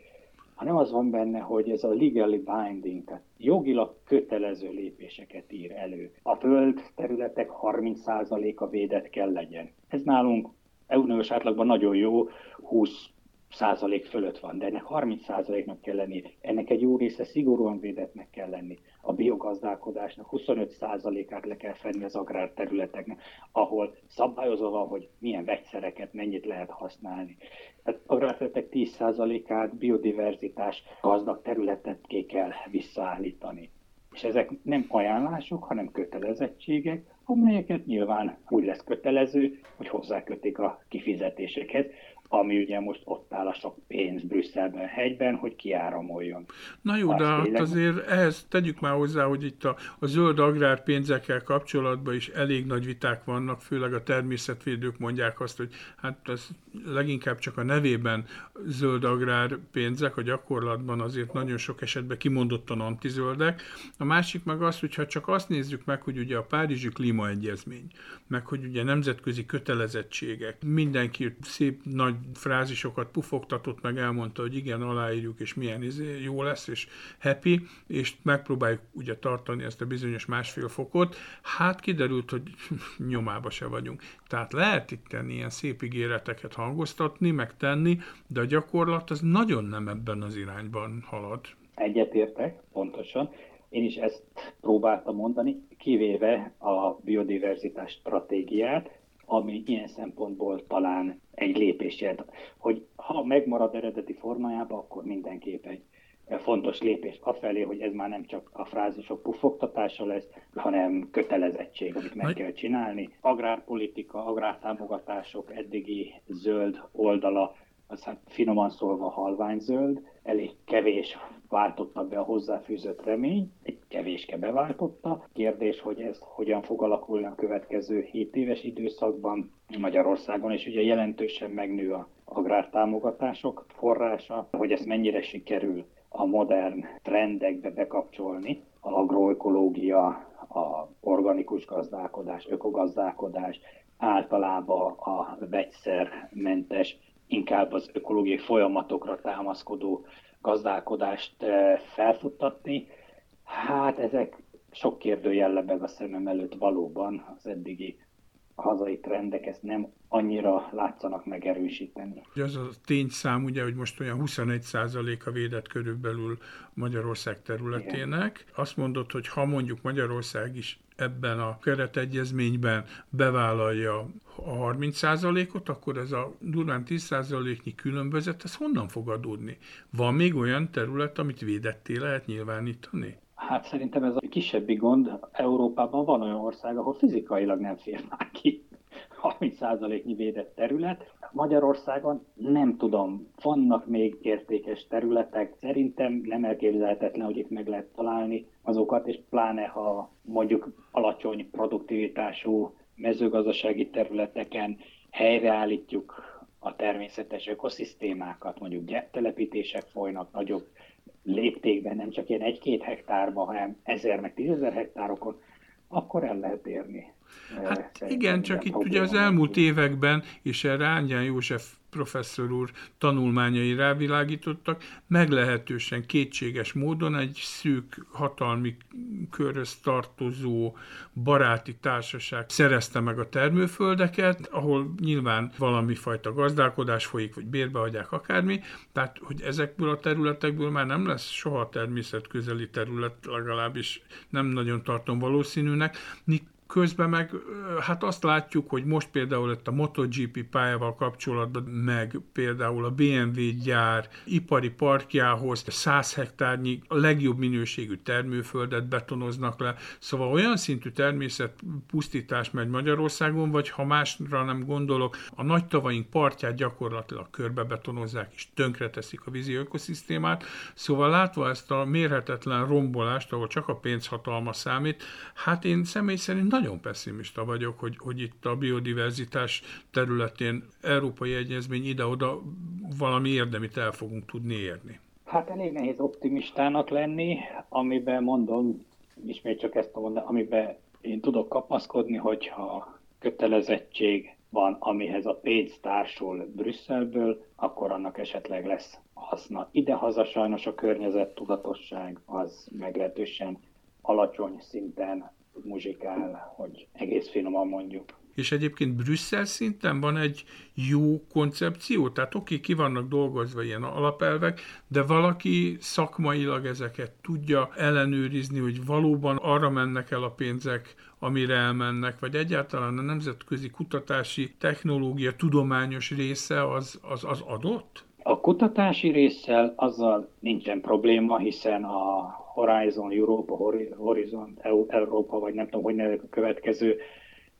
hanem az van benne, hogy ez a legally binding, tehát jogilag kötelező lépéseket ír elő. A föld területek 30%-a védett kell legyen. Ez nálunk uniós átlagban nagyon jó, 20 százalék fölött van, de ennek 30 százaléknak kell lenni, ennek egy jó része szigorúan védettnek kell lenni. A biogazdálkodásnak 25 százalékát le kell fenni az agrárterületeknek, ahol szabályozva van, hogy milyen vegyszereket mennyit lehet használni. Tehát agrárterületek 10 százalékát biodiverzitás gazdag területet kell visszaállítani. És ezek nem ajánlások, hanem kötelezettségek, amelyeket nyilván úgy lesz kötelező, hogy hozzákötik a kifizetésekhez ami ugye most ott áll a sok pénz Brüsszelben, hegyben, hogy kiáramoljon.
Na jó, de hát azért ehhez tegyük már hozzá, hogy itt a, a zöld agrárpénzekkel kapcsolatban is elég nagy viták vannak, főleg a természetvédők mondják azt, hogy hát ez leginkább csak a nevében zöld agrárpénzek, a gyakorlatban azért nagyon sok esetben kimondottan antizöldek. A másik meg az, hogyha csak azt nézzük meg, hogy ugye a Párizsi Klímaegyezmény, meg hogy ugye nemzetközi kötelezettségek, mindenki szép nagy frázisokat pufogtatott, meg elmondta, hogy igen, aláírjuk, és milyen izé, jó lesz, és happy, és megpróbáljuk ugye tartani ezt a bizonyos másfél fokot, hát kiderült, hogy <laughs> nyomába se vagyunk. Tehát lehet itt tenni ilyen szép ígéreteket hangoztatni, meg tenni, de a gyakorlat az nagyon nem ebben az irányban halad.
Egyetértek, pontosan. Én is ezt próbáltam mondani, kivéve a biodiverzitás stratégiát, ami ilyen szempontból talán egy lépés jelent. Hogy ha megmarad eredeti formájában, akkor mindenképp egy fontos lépés afelé, hogy ez már nem csak a frázisok pufogtatása lesz, hanem kötelezettség, amit meg kell csinálni. Agrárpolitika, agrártámogatások eddigi zöld oldala, az hát finoman szólva halványzöld, elég kevés váltotta be a hozzáfűzött remény, egy kevéske beváltotta. Kérdés, hogy ez hogyan fog alakulni a következő 7 éves időszakban Magyarországon, és ugye jelentősen megnő a agrártámogatások forrása, hogy ezt mennyire sikerül a modern trendekbe bekapcsolni, a agroökológia, a organikus gazdálkodás, ökogazdálkodás, általában a vegyszermentes, inkább az ökológiai folyamatokra támaszkodó gazdálkodást eh, felfuttatni. Hát ezek sok kérdőjel lebeg a szemem előtt valóban az eddigi hazai trendek ezt nem annyira látszanak megerősíteni.
Az a tényszám, ugye, hogy most olyan 21% a védett körülbelül Magyarország területének. Igen. Azt mondod, hogy ha mondjuk Magyarország is ebben a keretegyezményben bevállalja a 30 ot akkor ez a durván 10 nyi különbözet, ez honnan fog adódni? Van még olyan terület, amit védetté lehet nyilvánítani?
Hát szerintem ez a kisebbi gond. Európában van olyan ország, ahol fizikailag nem fér ki 30%-nyi védett terület. Magyarországon nem tudom, vannak még értékes területek. Szerintem nem elképzelhetetlen, hogy itt meg lehet találni azokat, és pláne ha mondjuk alacsony produktivitású mezőgazdasági területeken helyreállítjuk a természetes ökoszisztémákat, mondjuk gyeptelepítések folynak nagyobb léptékben, nem csak ilyen egy-két hektárban, hanem ezer meg tízezer hektárokon, akkor el lehet érni.
Hát igen, csak itt ugye az elmúlt években, és erre Ángyán József professzor úr tanulmányai rávilágítottak, meglehetősen kétséges módon egy szűk hatalmi körhöz tartozó baráti társaság szerezte meg a termőföldeket, ahol nyilván valami fajta gazdálkodás folyik, vagy bérbehagyják akármi, tehát hogy ezekből a területekből már nem lesz soha természetközeli terület, legalábbis nem nagyon tartom valószínűnek, Közben meg hát azt látjuk, hogy most például itt a MotoGP pályával kapcsolatban, meg például a BMW gyár ipari parkjához 100 hektárnyi a legjobb minőségű termőföldet betonoznak le. Szóval olyan szintű természetpusztítás megy Magyarországon, vagy ha másra nem gondolok, a nagy tavaink partját gyakorlatilag körbe betonozzák és tönkreteszik a vízi ökoszisztémát. Szóval látva ezt a mérhetetlen rombolást, ahol csak a pénzhatalma számít, hát én személy szerint nagyon pessimista vagyok, hogy, hogy itt a biodiverzitás területén európai egyezmény ide-oda valami érdemit el fogunk tudni érni.
Hát elég nehéz optimistának lenni, amiben mondom, ismét csak ezt mondom, amiben én tudok kapaszkodni, hogyha kötelezettség van, amihez a pénz társul Brüsszelből, akkor annak esetleg lesz haszna. Idehaza sajnos a környezettudatosság az meglehetősen alacsony szinten muzsikál, hogy egész finoman mondjuk.
És egyébként Brüsszel szinten van egy jó koncepció, tehát oké, ki vannak dolgozva ilyen alapelvek, de valaki szakmailag ezeket tudja ellenőrizni, hogy valóban arra mennek el a pénzek, amire elmennek, vagy egyáltalán a nemzetközi kutatási technológia tudományos része az, az, az adott?
A kutatási résszel azzal nincsen probléma, hiszen a Horizon Europa, Horizon Európa, vagy nem tudom, hogy nevezik a következő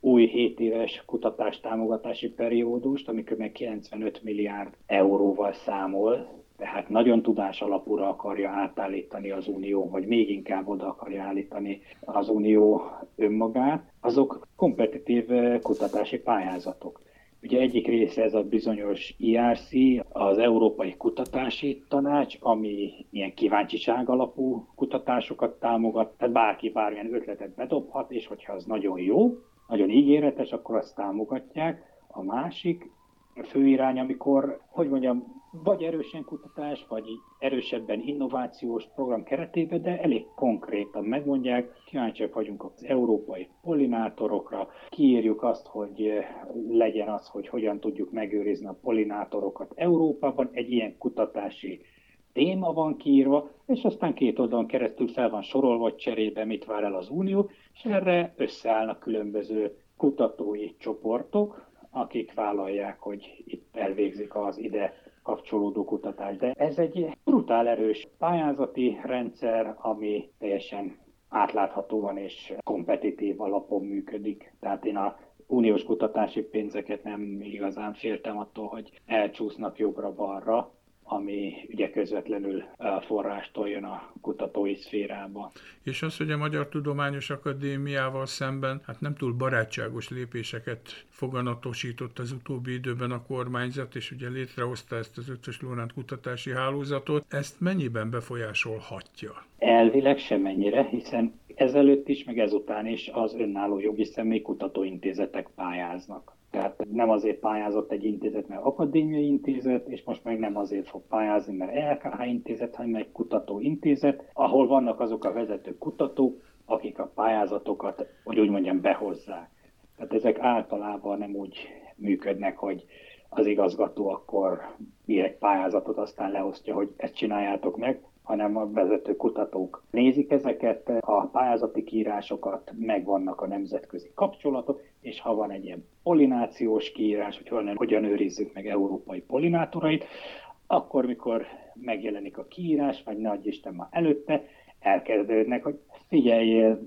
új 7 éves kutatás támogatási periódust, amikor meg 95 milliárd euróval számol, tehát nagyon tudás alapúra akarja átállítani az Unió, vagy még inkább oda akarja állítani az Unió önmagát, azok kompetitív kutatási pályázatok. Ugye egyik része ez a bizonyos IRC, az Európai Kutatási Tanács, ami ilyen kíváncsiság alapú kutatásokat támogat, tehát bárki bármilyen ötletet bedobhat, és hogyha az nagyon jó, nagyon ígéretes, akkor azt támogatják. A másik fő irány, amikor, hogy mondjam, vagy erősen kutatás, vagy erősebben innovációs program keretében, de elég konkrétan megmondják, kíváncsiak vagyunk az európai pollinátorokra, kiírjuk azt, hogy legyen az, hogy hogyan tudjuk megőrizni a pollinátorokat Európában, egy ilyen kutatási téma van kiírva, és aztán két oldalon keresztül fel van sorolva, hogy cserébe mit vár el az Unió, és erre összeállnak különböző kutatói csoportok, akik vállalják, hogy itt elvégzik az ide kapcsolódó kutatást. De ez egy brutál erős pályázati rendszer, ami teljesen átláthatóan és kompetitív alapon működik. Tehát én a uniós kutatási pénzeket nem igazán féltem attól, hogy elcsúsznak jobbra-balra, ami ugye közvetlenül forrástól jön a kutatói szférába.
És az, hogy a Magyar Tudományos Akadémiával szemben hát nem túl barátságos lépéseket foganatosított az utóbbi időben a kormányzat, és ugye létrehozta ezt az ötös Lóránt kutatási hálózatot, ezt mennyiben befolyásolhatja?
Elvileg semennyire, hiszen ezelőtt is, meg ezután is az önálló jogi személy kutatóintézetek pályáznak. Tehát nem azért pályázott egy intézet, mert akadémiai intézet, és most meg nem azért fog pályázni, mert LKH intézet, hanem egy kutatóintézet, ahol vannak azok a vezető kutatók, akik a pályázatokat, hogy úgy mondjam, behozzák. Tehát ezek általában nem úgy működnek, hogy az igazgató akkor ír egy pályázatot, aztán leosztja, hogy ezt csináljátok meg, hanem a vezető kutatók nézik ezeket, a pályázati kiírásokat, megvannak a nemzetközi kapcsolatok, és ha van egy ilyen polinációs kiírás, hogy hogyan, hogyan őrizzük meg európai polinátorait, akkor, mikor megjelenik a kiírás, vagy nagy Isten már előtte, elkezdődnek, hogy figyeljél,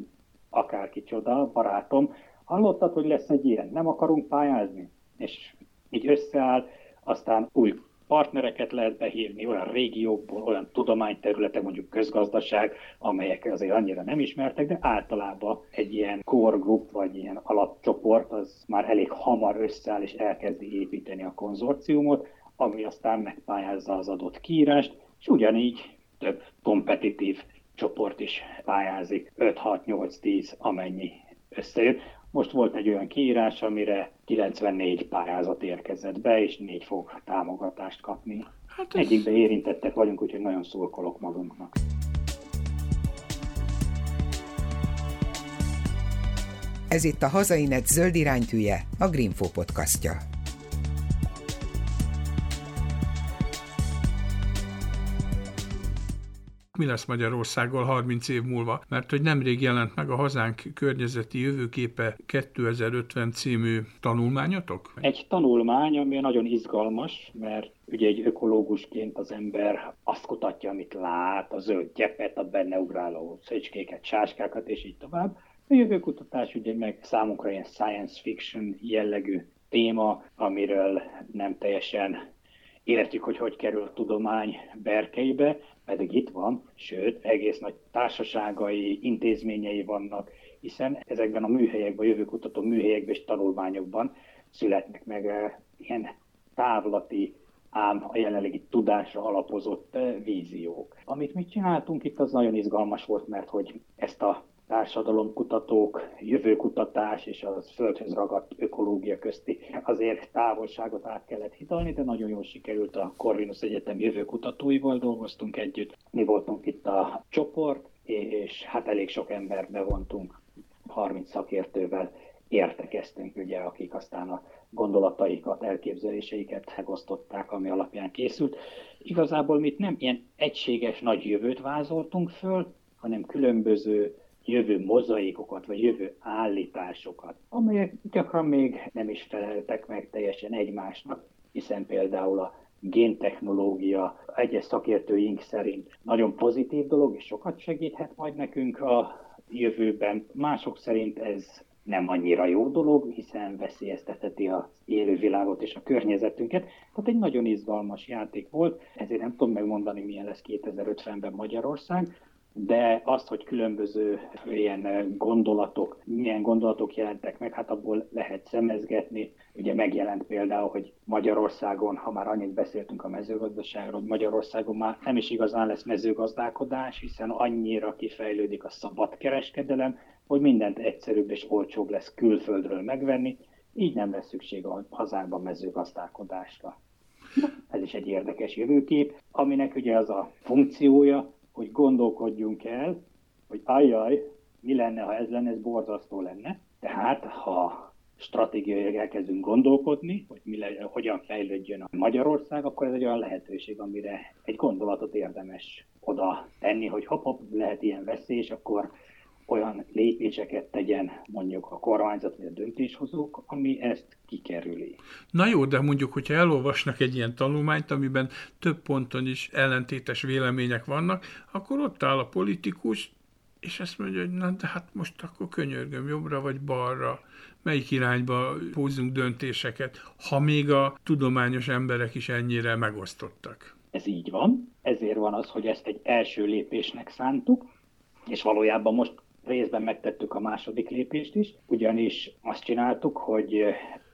akárki csoda, barátom, hallottad, hogy lesz egy ilyen, nem akarunk pályázni? És így összeáll, aztán új partnereket lehet behívni olyan régiókból, olyan tudományterületek, mondjuk közgazdaság, amelyek azért annyira nem ismertek, de általában egy ilyen core group, vagy ilyen alapcsoport, az már elég hamar összeáll és elkezdi építeni a konzorciumot, ami aztán megpályázza az adott kiírást, és ugyanígy több kompetitív csoport is pályázik, 5, 6, 8, 10, amennyi összejön. Most volt egy olyan kiírás, amire 94 pályázat érkezett be, és négy fog támogatást kapni. Hát ez... Egyikbe érintettek vagyunk, úgyhogy nagyon szurkolok magunknak.
Ez itt a Hazainet zöld iránytűje, a Greenfo podcastja.
Mi lesz Magyarországgal 30 év múlva, mert hogy nemrég jelent meg a hazánk környezeti jövőképe 2050 című tanulmányotok?
Egy tanulmány, ami nagyon izgalmas, mert ugye egy ökológusként az ember azt kutatja, amit lát, a zöld gyepet, a benne ugráló szöcskéket, sáskákat, és így tovább. A jövőkutatás ugye meg számunkra ilyen science fiction jellegű téma, amiről nem teljesen értjük, hogy hogy kerül a tudomány berkeibe, pedig itt van, sőt, egész nagy társaságai, intézményei vannak, hiszen ezekben a műhelyekben, a jövőkutató műhelyekben és tanulmányokban születnek meg uh, ilyen távlati, ám a jelenlegi tudásra alapozott uh, víziók. Amit mi csináltunk itt, az nagyon izgalmas volt, mert hogy ezt a társadalomkutatók, jövőkutatás és a földhöz ragadt ökológia közti azért távolságot át kellett hidalni, de nagyon jól sikerült a Corvinus Egyetem jövőkutatóival dolgoztunk együtt. Mi voltunk itt a csoport, és hát elég sok embert bevontunk, 30 szakértővel értekeztünk, ugye, akik aztán a gondolataikat, elképzeléseiket megosztották, ami alapján készült. Igazából mit nem ilyen egységes nagy jövőt vázoltunk föl, hanem különböző jövő mozaikokat, vagy jövő állításokat, amelyek gyakran még nem is feleltek meg teljesen egymásnak, hiszen például a géntechnológia egyes szakértőink szerint nagyon pozitív dolog, és sokat segíthet majd nekünk a jövőben. Mások szerint ez nem annyira jó dolog, hiszen veszélyeztetheti az élővilágot és a környezetünket. Tehát egy nagyon izgalmas játék volt, ezért nem tudom megmondani, milyen lesz 2050-ben Magyarország, de azt, hogy különböző ilyen gondolatok, milyen gondolatok jelentek meg, hát abból lehet szemezgetni. Ugye megjelent például, hogy Magyarországon, ha már annyit beszéltünk a mezőgazdaságról, Magyarországon már nem is igazán lesz mezőgazdálkodás, hiszen annyira kifejlődik a szabad kereskedelem, hogy mindent egyszerűbb és olcsóbb lesz külföldről megvenni, így nem lesz szükség a hazánkban mezőgazdálkodásra. Ez is egy érdekes jövőkép, aminek ugye az a funkciója, hogy gondolkodjunk el, hogy ajjaj, mi lenne, ha ez lenne, ez borzasztó lenne. Tehát, ha stratégiai elkezdünk gondolkodni, hogy mi le, hogyan fejlődjön a Magyarország, akkor ez egy olyan lehetőség, amire egy gondolatot érdemes oda tenni, hogy hop, hop lehet ilyen veszély, és akkor olyan lépéseket tegyen mondjuk a kormányzat vagy a döntéshozók, ami ezt kikerüli.
Na jó, de mondjuk, hogyha elolvasnak egy ilyen tanulmányt, amiben több ponton is ellentétes vélemények vannak, akkor ott áll a politikus, és ezt mondja, hogy na de hát most akkor könyörgöm jobbra vagy balra, melyik irányba hozzunk döntéseket, ha még a tudományos emberek is ennyire megosztottak.
Ez így van, ezért van az, hogy ezt egy első lépésnek szántuk, és valójában most részben megtettük a második lépést is, ugyanis azt csináltuk, hogy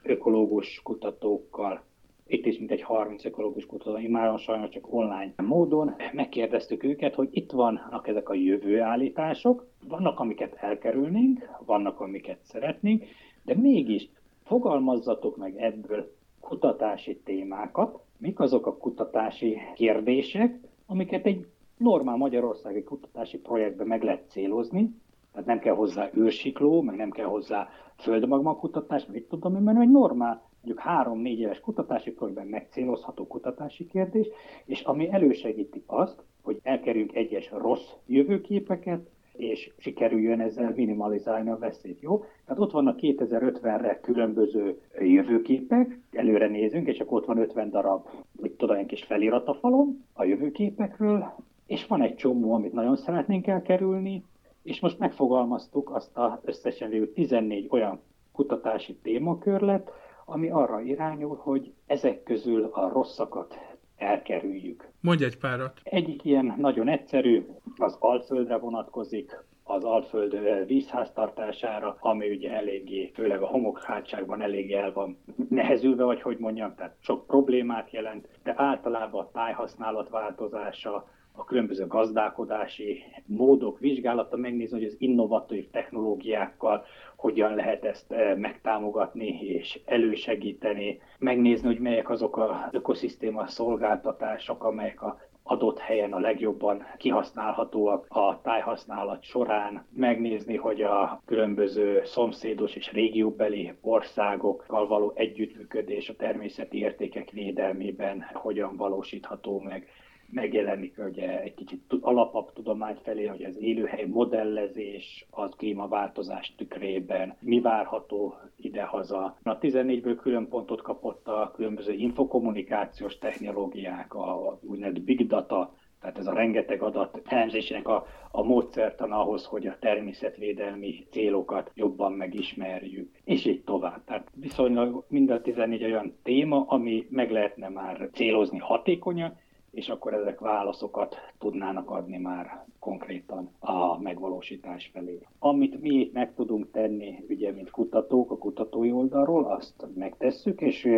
ökológus kutatókkal itt is mintegy 30 ökológus kutató, már sajnos csak online módon. Megkérdeztük őket, hogy itt vannak ezek a jövőállítások, vannak, amiket elkerülnénk, vannak, amiket szeretnénk, de mégis fogalmazzatok meg ebből kutatási témákat, mik azok a kutatási kérdések, amiket egy normál magyarországi kutatási projektben meg lehet célozni, tehát nem kell hozzá őrsikló, meg nem kell hozzá földmagmakutatás, mit tudom én, mert egy normál, mondjuk három-négy éves kutatási projektben megcélozható kutatási kérdés, és ami elősegíti azt, hogy elkerüljünk egyes rossz jövőképeket, és sikerüljön ezzel minimalizálni a veszélyt, jó? Tehát ott vannak 2050-re különböző jövőképek, előre nézünk, és akkor ott van 50 darab, mit tudom, egy kis felirat a falon a jövőképekről, és van egy csomó, amit nagyon szeretnénk elkerülni, és most megfogalmaztuk azt a összesen lévő 14 olyan kutatási témakörlet, ami arra irányul, hogy ezek közül a rosszakat elkerüljük.
Mondj egy párat.
Egyik ilyen nagyon egyszerű, az Alföldre vonatkozik, az Alföld vízháztartására, ami ugye eléggé, főleg a homokhátságban eléggé el van nehezülve, vagy hogy mondjam, tehát sok problémát jelent, de általában a tájhasználat változása, a különböző gazdálkodási módok vizsgálata, megnézni, hogy az innovatív technológiákkal hogyan lehet ezt eh, megtámogatni és elősegíteni, megnézni, hogy melyek azok az ökoszisztéma szolgáltatások, amelyek a adott helyen a legjobban kihasználhatóak a tájhasználat során, megnézni, hogy a különböző szomszédos és régióbeli országokkal való együttműködés a természeti értékek védelmében hogyan valósítható meg megjelenik ugye egy kicsit alapabb tudomány felé, hogy az élőhely modellezés az klímaváltozás tükrében, mi várható idehaza. A 14-ből külön pontot kapott a különböző infokommunikációs technológiák, a úgynevezett big data, tehát ez a rengeteg adat elemzésének a, a módszertan ahhoz, hogy a természetvédelmi célokat jobban megismerjük, és így tovább. Tehát viszonylag mind a 14 olyan téma, ami meg lehetne már célozni hatékonyan, és akkor ezek válaszokat tudnának adni már konkrétan a megvalósítás felé. Amit mi meg tudunk tenni, ugye, mint kutatók a kutatói oldalról, azt megtesszük, és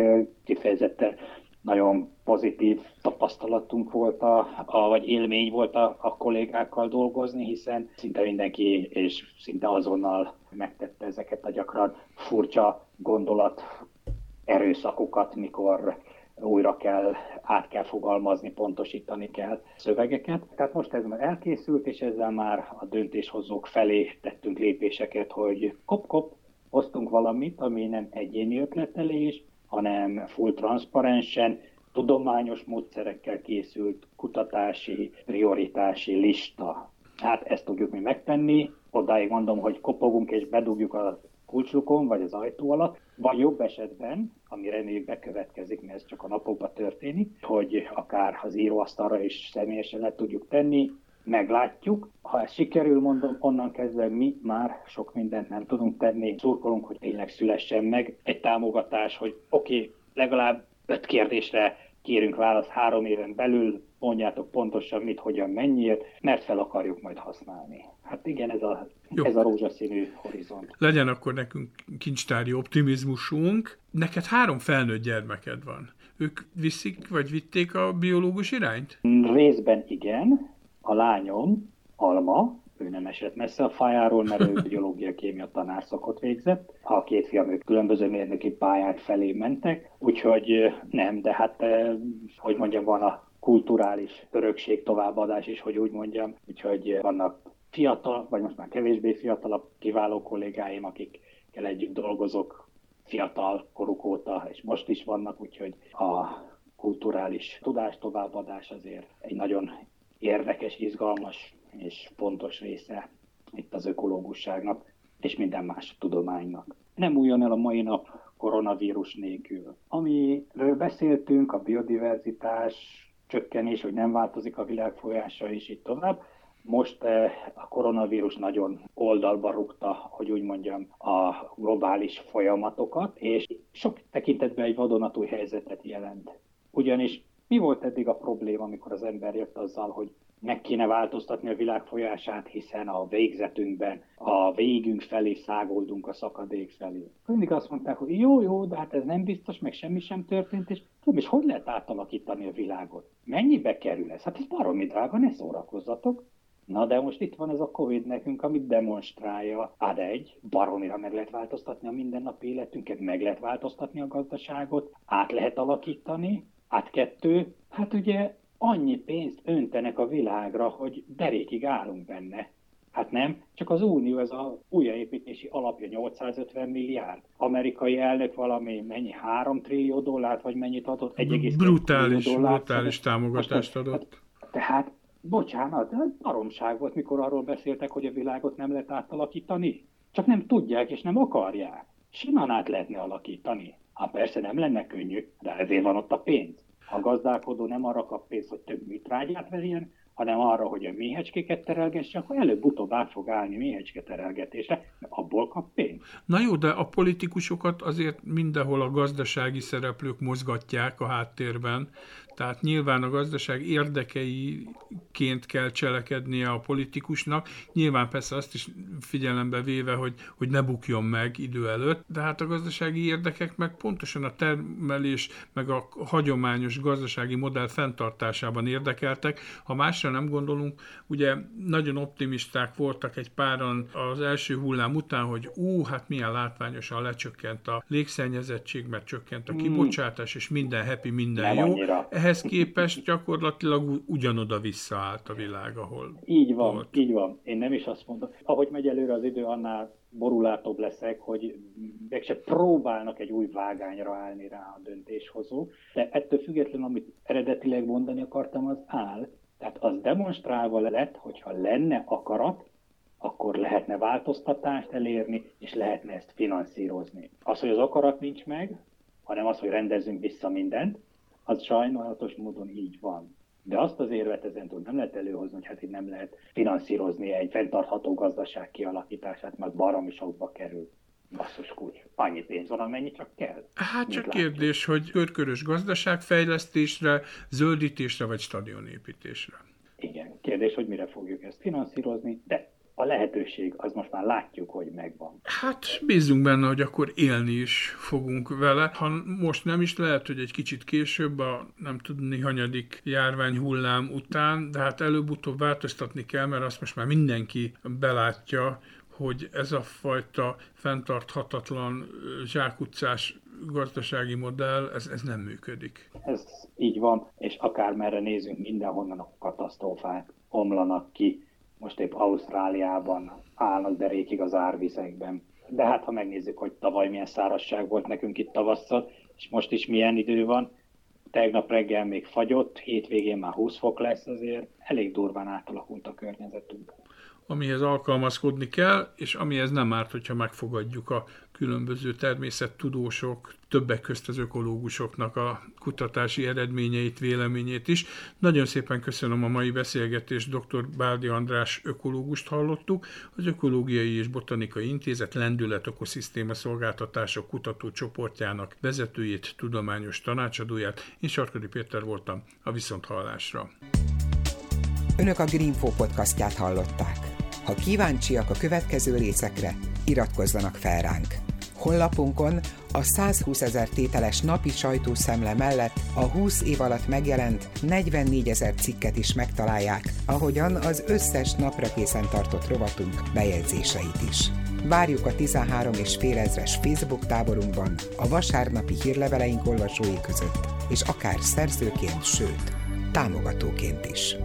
kifejezetten nagyon pozitív tapasztalatunk volt, a, a, vagy élmény volt a, a kollégákkal dolgozni, hiszen szinte mindenki és szinte azonnal megtette ezeket a gyakran furcsa gondolat erőszakokat, mikor újra kell, át kell fogalmazni, pontosítani kell szövegeket. Tehát most ez már elkészült, és ezzel már a döntéshozók felé tettünk lépéseket, hogy kop-kop, hoztunk valamit, ami nem egyéni ötletelés, hanem full transzparensen, tudományos módszerekkel készült kutatási, prioritási lista. Hát ezt tudjuk mi megtenni, odáig mondom, hogy kopogunk és bedugjuk a kulcslukon, vagy az ajtó alatt, vagy jobb esetben, ami reméljük bekövetkezik, mert ez csak a napokban történik, hogy akár az íróasztalra is személyesen le tudjuk tenni, meglátjuk. Ha ez sikerül, mondom, onnan kezdve mi már sok mindent nem tudunk tenni. Szurkolunk, hogy tényleg szülessen meg egy támogatás, hogy oké, okay, legalább öt kérdésre kérünk választ három éven belül, mondjátok pontosan mit, hogyan, mennyiért, mert fel akarjuk majd használni. Hát igen, ez a, ez a rózsaszínű horizont.
Legyen akkor nekünk kincstári optimizmusunk. Neked három felnőtt gyermeked van. Ők viszik, vagy vitték a biológus irányt?
Részben igen. A lányom, Alma, ő nem esett messze a fájáról, mert ő <laughs> biológia kémia tanárszakot végzett. A két fiam ők különböző mérnöki pályák felé mentek, úgyhogy nem, de hát, hogy mondjam, van a kulturális örökség továbbadás is, hogy úgy mondjam. Úgyhogy vannak fiatal, vagy most már kevésbé fiatalabb, kiváló kollégáim, akikkel együtt dolgozok fiatal koruk óta, és most is vannak, úgyhogy a kulturális tudás továbbadás azért egy nagyon érdekes, izgalmas és fontos része itt az ökológusságnak és minden más tudománynak. Nem újjon el a mai nap koronavírus nélkül. Amiről beszéltünk, a biodiverzitás csökkenés, hogy nem változik a világ folyása, és így tovább, most eh, a koronavírus nagyon oldalba rúgta, hogy úgy mondjam, a globális folyamatokat, és sok tekintetben egy vadonatúj helyzetet jelent. Ugyanis mi volt eddig a probléma, amikor az ember jött azzal, hogy meg kéne változtatni a világ folyását, hiszen a végzetünkben, a végünk felé szágoldunk a szakadék felé. Mindig azt mondták, hogy jó, jó, de hát ez nem biztos, meg semmi sem történt, és tudom, és hogy lehet átalakítani a világot? Mennyibe kerül ez? Hát ez baromi drága, ne szórakozzatok. Na de most itt van ez a Covid nekünk, amit demonstrálja. Hát egy, baromira meg lehet változtatni a mindennapi életünket, meg lehet változtatni a gazdaságot, át lehet alakítani. Hát kettő, hát ugye annyi pénzt öntenek a világra, hogy derékig állunk benne. Hát nem, csak az Unió, ez a újjáépítési alapja 850 milliárd. Amerikai elnök valami mennyi, 3 trillió dollárt, vagy mennyit adott?
1, brutális, dollárt, brutális támogatást adott.
Hát, tehát Bocsánat, de baromság volt, mikor arról beszéltek, hogy a világot nem lehet átalakítani. Csak nem tudják és nem akarják. Simán át lehetne alakítani. Hát persze nem lenne könnyű, de ezért van ott a pénz. A gazdálkodó nem arra kap pénzt, hogy több mitrágyát vegyen, hanem arra, hogy a méhecskéket terelgesse, akkor előbb-utóbb át fog állni méhecske terelgetésre, mert abból kap pénzt.
Na jó, de a politikusokat azért mindenhol a gazdasági szereplők mozgatják a háttérben, tehát nyilván a gazdaság érdekeiként kell cselekednie a politikusnak, nyilván persze azt is figyelembe véve, hogy, hogy ne bukjon meg idő előtt, de hát a gazdasági érdekek meg pontosan a termelés, meg a hagyományos gazdasági modell fenntartásában érdekeltek. Ha másra nem gondolunk, ugye nagyon optimisták voltak egy páran az első hullám után, hogy ú, hát milyen látványosan lecsökkent a légszennyezettség, mert csökkent a hmm. kibocsátás, és minden happy, minden nem jó. Annyira ehhez képest gyakorlatilag ugyanoda visszaállt a világ, ahol
Így van, volt. így van. Én nem is azt mondom. Ahogy megy előre az idő, annál borulátóbb leszek, hogy meg se próbálnak egy új vágányra állni rá a döntéshozó. De ettől függetlenül, amit eredetileg mondani akartam, az áll. Tehát az demonstrálva lett, hogyha lenne akarat, akkor lehetne változtatást elérni, és lehetne ezt finanszírozni. Az, hogy az akarat nincs meg, hanem az, hogy rendezzünk vissza mindent, az sajnálatos módon így van. De azt az érvet ezen túl nem lehet előhozni, hogy hát itt nem lehet finanszírozni egy fenntartható gazdaság kialakítását, mert baromi sokba kerül. Basszus kulcs. Annyi pénz van, amennyi csak kell.
Hát csak kérdés, hogy körkörös gazdaságfejlesztésre, zöldítésre vagy stadionépítésre.
Igen, kérdés, hogy mire fogjuk ezt finanszírozni, de a lehetőség, az most már látjuk, hogy megvan.
Hát bízunk benne, hogy akkor élni is fogunk vele. Ha most nem is lehet, hogy egy kicsit később, a nem tudni hanyadik járvány hullám után, de hát előbb-utóbb változtatni kell, mert azt most már mindenki belátja, hogy ez a fajta fenntarthatatlan zsákutcás gazdasági modell, ez, ez nem működik.
Ez így van, és akármerre nézünk, mindenhonnan a katasztrófák omlanak ki most épp Ausztráliában állnak derékig az árvizekben. De hát ha megnézzük, hogy tavaly milyen szárazság volt nekünk itt tavasszal, és most is milyen idő van, tegnap reggel még fagyott, hétvégén már 20 fok lesz, azért elég durván átalakult a környezetünk
amihez alkalmazkodni kell, és amihez nem árt, hogyha megfogadjuk a különböző természettudósok, többek közt az ökológusoknak a kutatási eredményeit, véleményét is. Nagyon szépen köszönöm a mai beszélgetést, dr. Báldi András ökológust hallottuk, az Ökológiai és Botanikai Intézet Lendület Ökoszisztéma Szolgáltatások kutatócsoportjának vezetőjét, tudományos tanácsadóját. Én Sarkadi Péter voltam a Viszonthallásra.
Önök a Greenfo podcastját hallották. Ha kíváncsiak a következő részekre, iratkozzanak fel ránk. Honlapunkon a 120 ezer tételes napi sajtószemle mellett a 20 év alatt megjelent 44 ezer cikket is megtalálják, ahogyan az összes napra készen tartott rovatunk bejegyzéseit is. Várjuk a 13 és fél ezres Facebook táborunkban, a vasárnapi hírleveleink olvasói között, és akár szerzőként, sőt, támogatóként is.